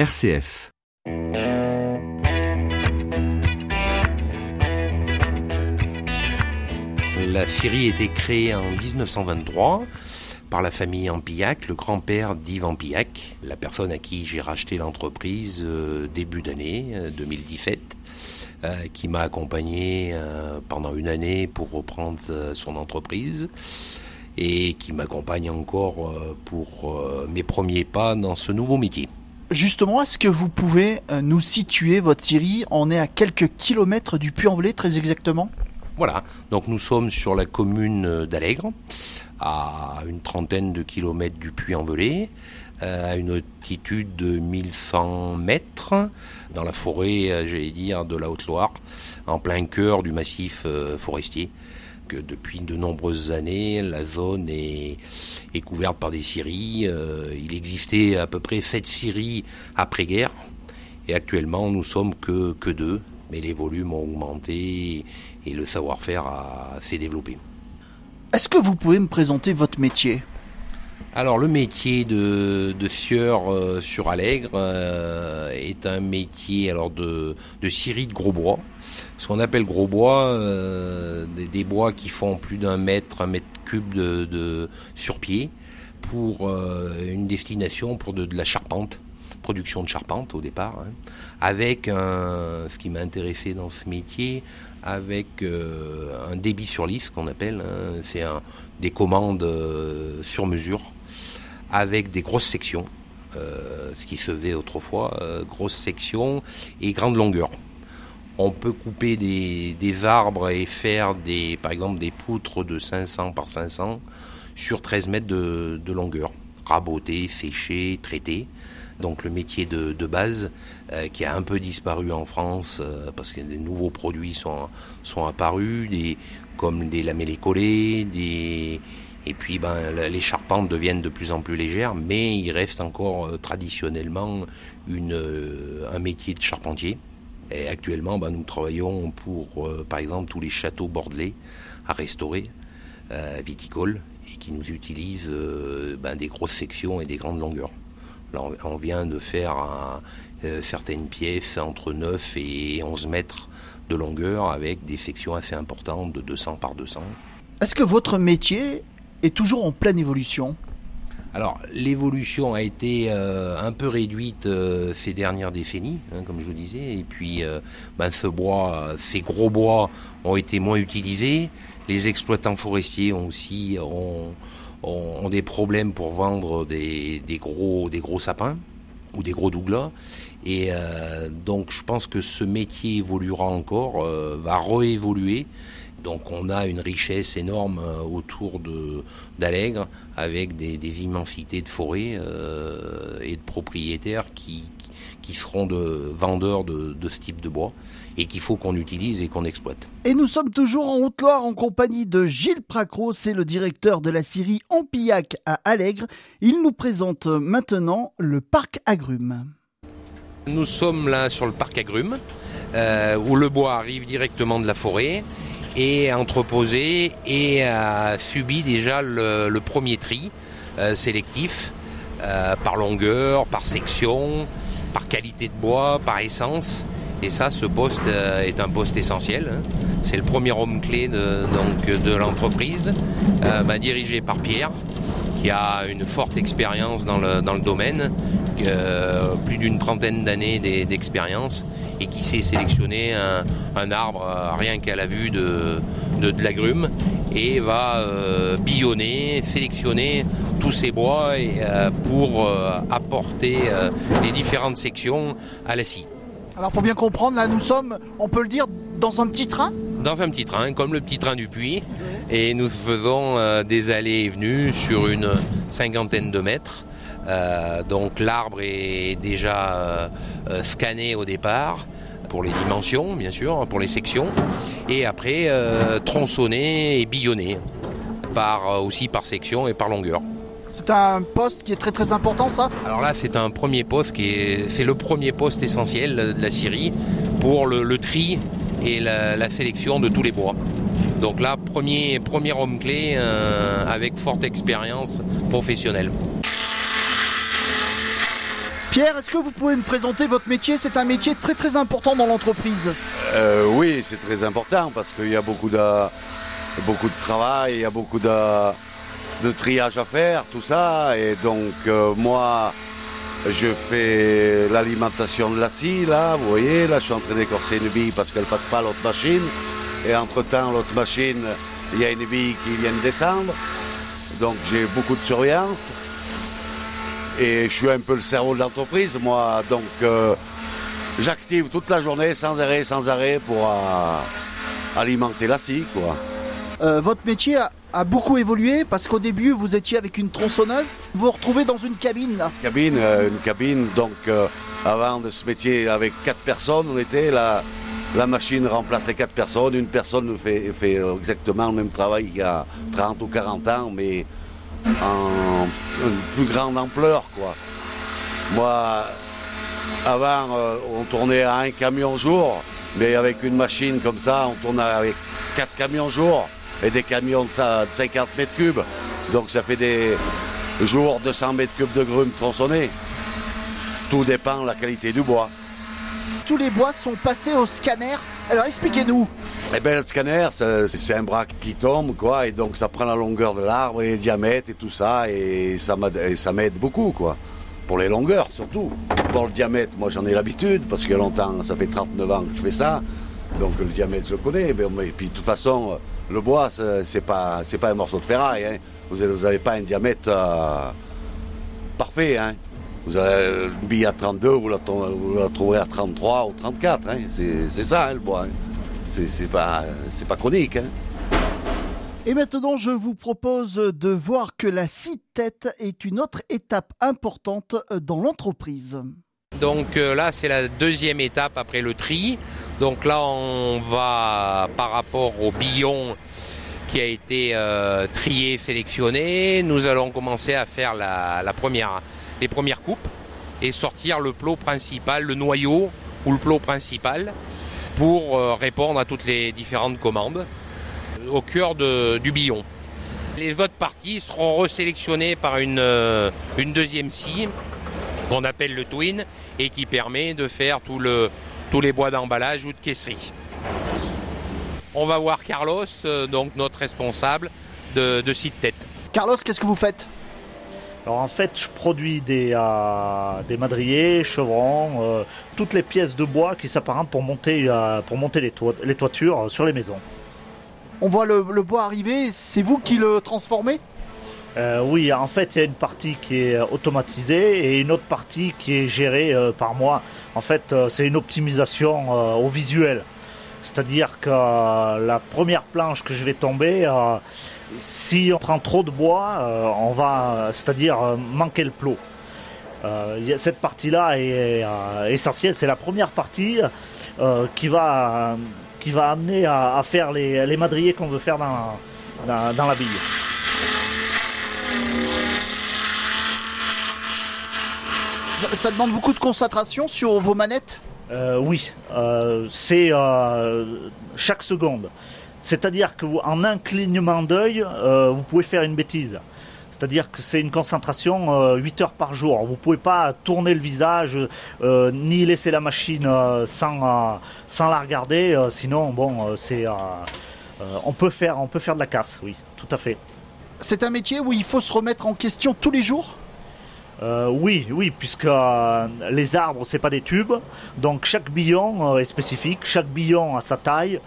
RCF. La a été créée en 1923 par la famille Ampillac, le grand-père d'Yves Ampillac, la personne à qui j'ai racheté l'entreprise euh, début d'année 2017, euh, euh, qui m'a accompagné pendant une année pour reprendre son entreprise et qui m'accompagne encore pour mes premiers pas dans ce nouveau métier. Justement, est-ce que vous pouvez nous situer votre scierie On est à quelques kilomètres du Puy-en-Velay, très exactement? Voilà, donc nous sommes sur la commune d'Allègre, à une trentaine de kilomètres du Puy-en-Velay, euh, à une altitude de 1100 mètres, dans la forêt, euh, j'allais dire, de la Haute-Loire, en plein cœur du massif euh, forestier. Depuis de nombreuses années, la zone est, couverte par des scieries. il existait à peu près sept scieries après-guerre, et actuellement nous sommes que, que deux, mais les volumes ont augmenté et le savoir-faire s'est développé. Est-ce que vous pouvez me présenter votre métier? Alors le métier de, de sieur euh, sur Allègre euh, est un métier alors de, de scierie de gros bois. Ce qu'on appelle gros bois, euh, des, bois qui font plus d'un mètre, un mètre cube de, de sur pied pour une destination pour de la charpente production de charpente au départ, hein, avec un, ce qui m'a intéressé dans ce métier, avec euh, un débit sur liste qu'on appelle, hein, c'est des commandes euh, sur mesure, avec des grosses sections, euh, ce qui se faisait autrefois, grosses sections et grande longueur. On peut couper des, arbres et faire des, par exemple des poutres de 500 par 500 sur 13 mètres de, de longueur, raboter, sécher, traiter donc le métier de, base euh, qui a un peu disparu en France euh, parce que des nouveaux produits sont, sont apparus, des, comme des lamellés collés, des, et puis ben, les charpentes deviennent de plus en plus légères, mais il reste encore euh, traditionnellement une, un métier de charpentier. Et actuellement, ben, nous travaillons pour, par exemple, tous les châteaux bordelais à restaurer, viticoles, et qui nous utilisent ben, des grosses sections et des grandes longueurs. On vient de faire euh, certaines pièces entre 9 et 11 mètres de longueur avec des sections assez importantes de 200 par 200. Est-ce que votre métier est toujours en pleine évolution? Alors l'évolution a été euh, un peu réduite euh, ces dernières décennies, hein, comme je vous disais, et puis ben, ce bois, ces gros bois ont été moins utilisés. Les exploitants forestiers ont aussi ont, ont, des problèmes pour vendre des, gros, des gros sapins ou des gros douglas. Et euh, donc je pense que ce métier évoluera encore, euh, va réévoluer. Donc on a une richesse énorme euh, autour de avec des, immensités de forêts et de propriétaires qui, qui seront de vendeurs de, de ce type de bois et qu'il faut qu'on utilise et qu'on exploite. Et nous sommes toujours en Haute-Loire en compagnie de Gilles Pracro, c'est le directeur de la scierie Ampillac à Allègre. Il nous présente maintenant le parc Agrumes. Nous sommes là sur le parc Agrumes, euh, où le bois arrive directement de la forêt et entreposé et a subi déjà le, premier tri euh, sélectif euh, par longueur, par section, par qualité de bois, par essence. Et ça, ce poste euh, est un poste essentiel. Hein. C'est le premier homme clé de, donc, de l'entreprise, euh, bah, dirigé par Pierre, qui a une forte expérience dans le, dans le domaine, euh, plus d'une trentaine d'années d'expérience, et qui sait sélectionner un, un arbre rien qu'à la vue de, de, de l'agrume, et va euh, billonner, sélectionner tous ces bois et, pour apporter les différentes sections à la scie. Alors pour bien comprendre, là nous sommes, on peut le dire, dans un petit train Dans un petit train, comme le petit train du puits. Et nous faisons euh, des allées et venues sur une cinquantaine de mètres. Euh, donc l'arbre est déjà euh, scanné au départ pour les dimensions, bien sûr, pour les sections, et après tronçonné et billonné, par, aussi par section et par longueur. C'est un poste qui est très très important ça? Alors là c'est un premier poste qui est c'est le premier poste essentiel de la Syrie pour le, tri et la, sélection de tous les bois. Donc là premier premier homme clé euh, avec forte expérience professionnelle. Pierre, est-ce que vous pouvez me présenter votre métier? C'est un métier très très important dans l'entreprise. Euh, oui, c'est très important parce qu'il y a beaucoup de, beaucoup de travail, il y a beaucoup de, de triage à faire, tout ça. Et donc euh, moi, je fais l'alimentation de la scie, là, vous voyez, là je suis en train d'écorcer une bille parce qu'elle passe pas l'autre machine. Et entre-temps, l'autre machine, il y a une bille qui vient de descendre. Donc j'ai beaucoup de surveillance. Et je suis un peu le cerveau de l'entreprise, moi. Donc euh, j'active toute la journée, sans arrêt, sans arrêt, pour euh, alimenter la scie, quoi. Votre métier beaucoup évolué parce qu'au début vous étiez avec une tronçonneuse, vous vous retrouvez dans une cabine là. Cabine, une cabine. Donc avant de ce métier avec quatre personnes, on était là. La machine remplace les quatre personnes. Une personne fait, fait exactement le même travail qu'il y a 30 ou 40 ans, mais en une plus grande ampleur. Quoi. Moi, avant, euh, on tournait à un camion jour, mais avec une machine comme ça, on tournait avec quatre camions jour et des camions de 50 mètres cubes. Donc ça fait des jours de 100 mètres cubes de grumes tronçonnées. Tout dépend de la qualité du bois tous les bois sont passés au scanner. Alors expliquez-nous. Eh bien, le scanner, c'est un bras qui tombe, quoi, et donc ça prend la longueur de l'arbre et le diamètre et tout ça, et ça m'aide beaucoup, quoi. Pour les longueurs, surtout. Pour le diamètre, moi j'en ai l'habitude, parce que longtemps, ça fait 39 ans que je fais ça, donc le diamètre, je le connais. Mais, et puis, de toute façon, le bois, c'est pas, pas un morceau de ferraille, hein. Vous n'avez pas un diamètre euh, parfait, hein. Vous avez une bille à 32, vous la, trouverez à 33 ou 34. Hein. C'est ça hein, le bois. Hein. C'est pas, pas chronique. Hein. Et maintenant, je vous propose de voir que la scie tête est une autre étape importante dans l'entreprise. Donc euh, là, c'est la deuxième étape après le tri. Donc là, on va par rapport au billon qui a été euh, trié, sélectionné, nous allons commencer à faire les premières coupes et sortir le plot principal, le noyau ou le plot principal pour euh, répondre à toutes les différentes commandes au cœur du billon. Les autres parties seront resélectionnées par une, euh, une deuxième scie qu'on appelle le twin et qui permet de faire tout le, tous les bois d'emballage ou de caisserie. On va voir Carlos, euh, donc notre responsable de, de site tête. Carlos, qu'est-ce que vous faites? Alors en fait, je produis des, euh, des madriers, chevrons, euh, toutes les pièces de bois qui s'apparentent pour monter, euh, pour monter les, les, toitures sur les maisons. On voit le, bois arriver, c'est vous qui le transformez? Oui, en fait, il y a une partie qui est automatisée et une autre partie qui est gérée par moi. En fait, c'est une optimisation au visuel. C'est-à-dire que la première planche que je vais tomber si on prend trop de bois, euh, on va, c'est-à-dire euh, manquer le plot. Euh, cette partie-là est essentielle. C'est la première partie qui va qui va amener à, faire les, madriers qu'on veut faire dans, dans, la bille. Ça demande beaucoup de concentration sur vos manettes Oui, c'est chaque seconde. C'est-à-dire qu'en un clignement d'œil, euh, vous pouvez faire une bêtise. C'est-à-dire que c'est une concentration 8 euh, heures par jour. Vous ne pouvez pas tourner le visage euh, ni laisser la machine sans, sans la regarder. sinon, bon, c'est on peut faire on peut faire de la casse, oui, tout à fait. C'est un métier où il faut se remettre en question tous les jours euh, oui, oui, puisque euh, les arbres, c'est pas des tubes, donc chaque billon euh, est spécifique, chaque billon a sa taille,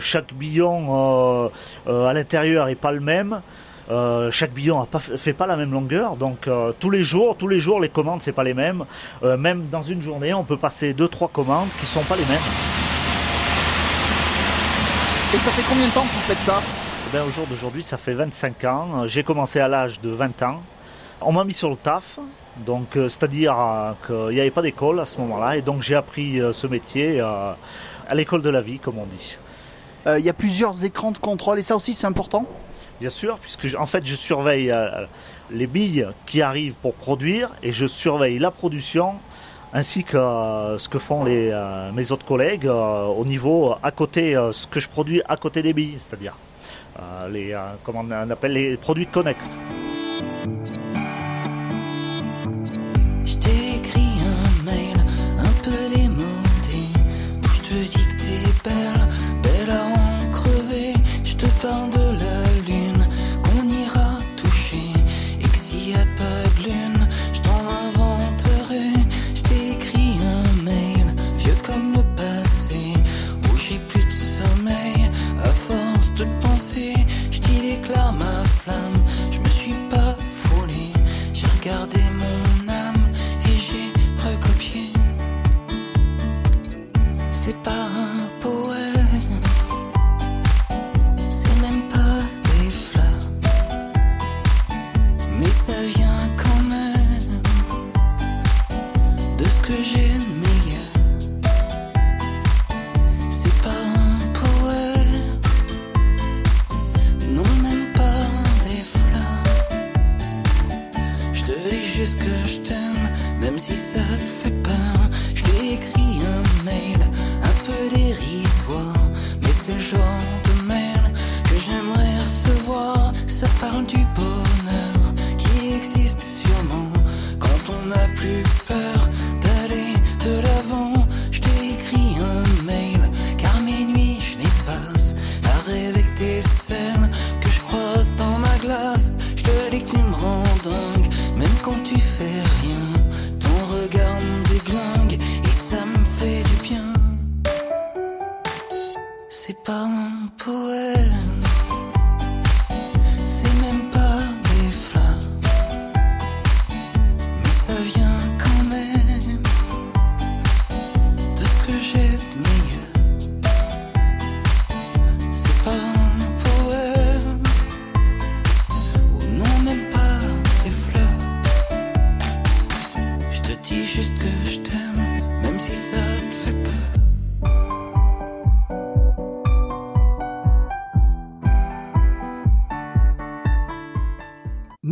chaque billon à l'intérieur est pas le même. chaque billon ne fait pas la même longueur, donc tous les jours, tous les jours, les commandes c'est pas les mêmes. même dans une journée, on peut passer deux, trois commandes qui sont pas les mêmes. Et ça fait combien de temps que vous faites ça? Eh ben, Au jour d'aujourd'hui, ça fait 25 ans. J'ai commencé à l'âge de 20 ans. On m'a mis sur le taf, donc euh, c'est-à-dire euh, qu'il n'y avait pas d'école à ce moment-là, et donc j'ai appris euh, ce métier à l'école de la vie, comme on dit. Il y a plusieurs écrans de contrôle, et ça aussi c'est important Bien sûr, puisque en fait je surveille les billes qui arrivent pour produire, et je surveille la production ainsi que ce que font les, mes autres collègues au niveau à côté, ce que je produis à côté des billes, c'est-à-dire les, comment on appelle les produits connexes.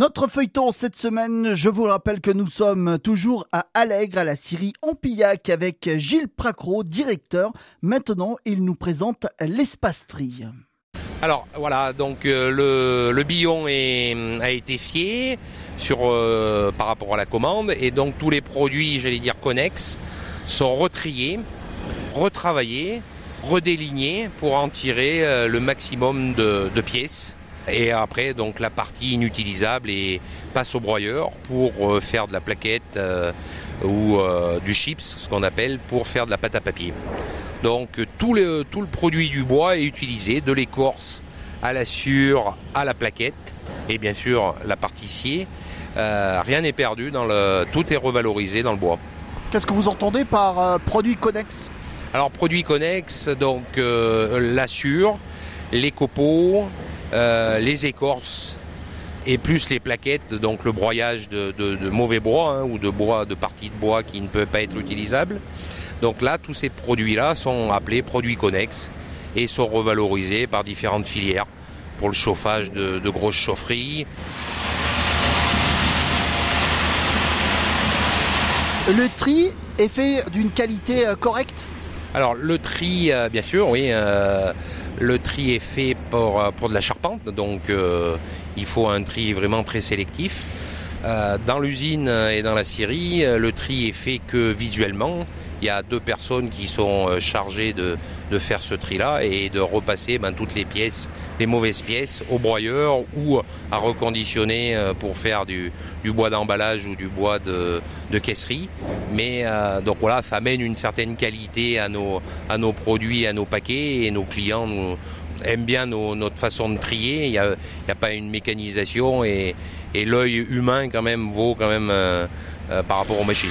Notre feuilleton cette semaine, je vous rappelle que nous sommes toujours à Allègre, à la Syrie, en Pillac, avec Gilles Pracro, directeur. Maintenant, il nous présente l'espace tri. Alors voilà, donc euh, le, billon a été fié sur, euh, par rapport à la commande et donc tous les produits, j'allais dire connexes, sont retriés, retravaillés, redélignés pour en tirer euh, le maximum de pièces et après, donc la partie inutilisable et passe au broyeur pour euh, faire de la plaquette ou du chips, ce qu'on appelle, pour faire de la pâte à papier. Donc tout le, tout le produit du bois est utilisé, de l'écorce à la sûre, à la plaquette et bien sûr la partie sciée. Rien n'est perdu, dans le, tout est revalorisé dans le bois. Qu'est-ce que vous entendez par produit connexe? Alors produit connexe, donc la sûre, les copeaux, euh, les écorces et plus les plaquettes, donc le broyage de, mauvais bois hein, ou de bois, de parties de bois qui ne peuvent pas être utilisables. Donc là, tous ces produits-là sont appelés produits connexes et sont revalorisés par différentes filières pour le chauffage de, grosses chaufferies. Le tri est fait d'une qualité euh, correcte Alors le tri, euh, bien sûr, oui. Le tri est fait pour, euh, pour de la charpente, donc euh, il faut un tri vraiment très sélectif. Euh, dans l'usine et dans la scierie, le tri est fait que visuellement. Il y a deux personnes qui sont chargées de, faire ce tri-là et de repasser ben, toutes les pièces, les mauvaises pièces, au broyeur ou à reconditionner pour faire du, bois d'emballage ou du bois de, caisserie. Mais donc voilà, ça amène une certaine qualité à nos, à nos produits, à nos paquets et nos clients aiment bien notre façon de trier. Il n'y a, pas une mécanisation et, l'œil humain quand même vaut quand même euh, euh, par rapport aux machines.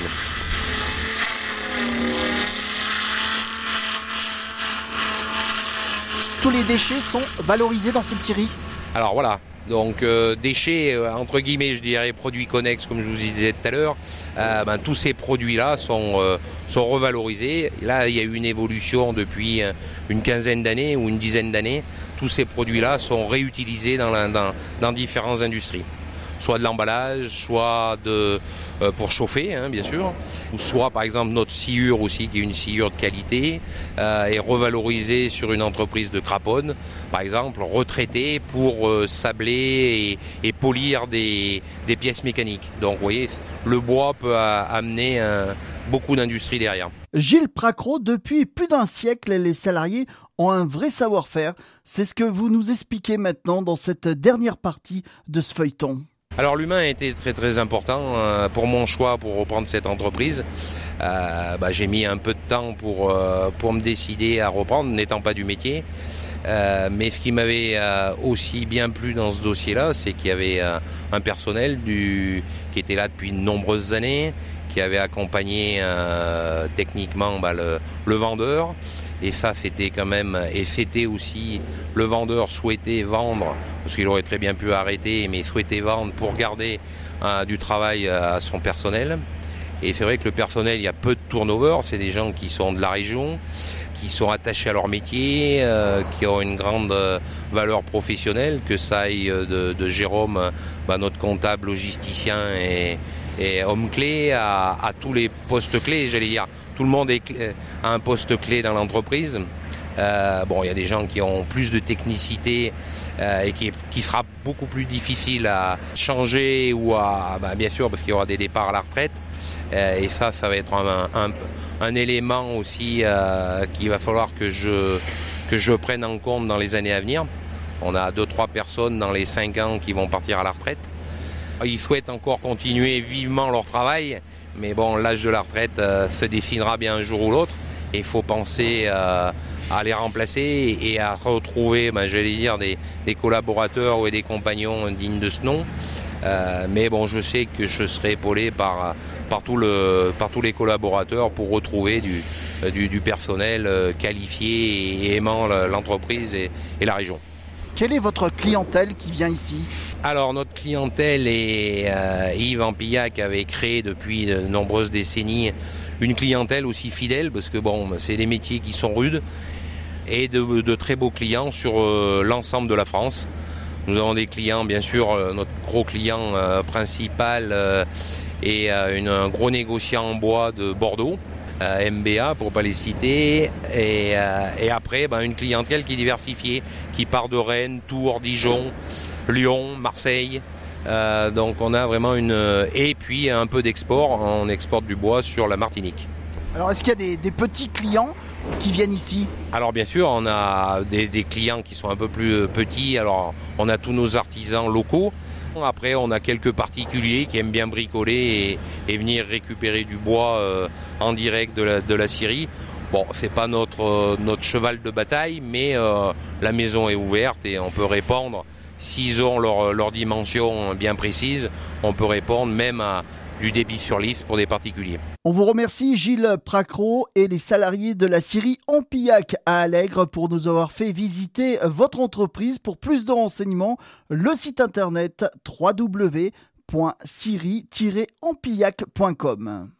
Les déchets sont valorisés dans cette série Alors voilà, donc euh, déchets, entre guillemets, je dirais produits connexes, comme je vous disais tout à l'heure, ben, tous ces produits-là sont, sont revalorisés. Là, il y a eu une évolution depuis une quinzaine d'années ou une dizaine d'années. Tous ces produits-là sont réutilisés dans, dans, différentes industries. Soit de l'emballage, soit euh, pour chauffer, hein, bien sûr, ou soit par exemple notre sciure aussi, qui est une sciure de qualité, euh, est revalorisée sur une entreprise de craponne, par exemple, retraitée pour euh, sabler et, polir des, pièces mécaniques. Donc vous voyez, le bois peut amener beaucoup d'industries derrière. Gilles Pracro, depuis plus d'un siècle, les salariés ont un vrai savoir-faire. C'est ce que vous nous expliquez maintenant dans cette dernière partie de ce feuilleton. Alors l'humain a été très très important euh, pour mon choix pour reprendre cette entreprise. Euh, bah, j'ai mis un peu de temps pour, euh, pour me décider à reprendre, n'étant pas du métier. mais ce qui m'avait aussi bien plu dans ce dossier-là, c'est qu'il y avait un personnel qui était là depuis de nombreuses années, qui avait accompagné techniquement bah, le, vendeur. Et ça, c'était quand même, et c'était aussi le vendeur souhaitait vendre, parce qu'il aurait très bien pu arrêter, mais souhaitait vendre pour garder euh, du travail à son personnel. Et c'est vrai que le personnel, il y a peu de turnover, c'est des gens qui sont de la région, qui sont attachés à leur métier, euh, qui ont une grande euh, valeur professionnelle, que ça aille de, de Jérôme, bah, notre comptable, logisticien et, et homme clé, à, tous les postes clés, j'allais dire. Tout le monde a un poste clé dans l'entreprise. Euh, bon, il y a des gens qui ont plus de technicité euh, et qui, sera beaucoup plus difficile à changer ou à, bah, bien sûr, parce qu'il y aura des départs à la retraite. Euh, et ça, ça va être un, élément aussi euh, qu'il va falloir que je, que je prenne en compte dans les années à venir. On a deux, trois personnes dans les cinq ans qui vont partir à la retraite. Ils souhaitent encore continuer vivement leur travail, mais bon, l'âge de la retraite euh, se dessinera bien un jour ou l'autre. Il faut penser euh, à les remplacer et à retrouver, ben, j'allais dire, des, des, collaborateurs ou des compagnons dignes de ce nom. Euh, mais bon, je sais que je serai épaulé par, par, tous les collaborateurs pour retrouver du, personnel euh, qualifié et aimant l'entreprise et la région. Quelle est votre clientèle qui vient ici? Alors notre clientèle est euh, Yves Ampillac avait créé depuis de nombreuses décennies une clientèle aussi fidèle parce que bon c'est des métiers qui sont rudes et de, de très beaux clients sur euh, l'ensemble de la France. Nous avons des clients bien sûr euh, notre gros client euh, principal est une, un gros négociant en bois de Bordeaux. MBA pour pas les citer et, et après ben, une clientèle qui est diversifiée qui part de Rennes, Tours, Dijon, Lyon, Marseille. Euh, donc on a vraiment une... Et puis un peu d'export, on exporte du bois sur la Martinique. Alors est-ce qu'il y a des, des, petits clients qui viennent ici? Alors bien sûr, on a des, des, clients qui sont un peu plus petits. Alors on a tous nos artisans locaux. Après, on a quelques particuliers qui aiment bien bricoler et, et venir récupérer du bois euh, en direct de la, de la Syrie. Bon, c'est pas notre, euh, notre cheval de bataille, mais euh, la maison est ouverte et on peut répondre s'ils ont leur, leur, dimension bien précise, on peut répondre même à du débit sur liste pour des particuliers. On vous remercie Gilles Pracro et les salariés de la Syrie Ampillac à Allègre pour nous avoir fait visiter votre entreprise. Pour plus de renseignements, le site internet www.syrie-ampillac.com.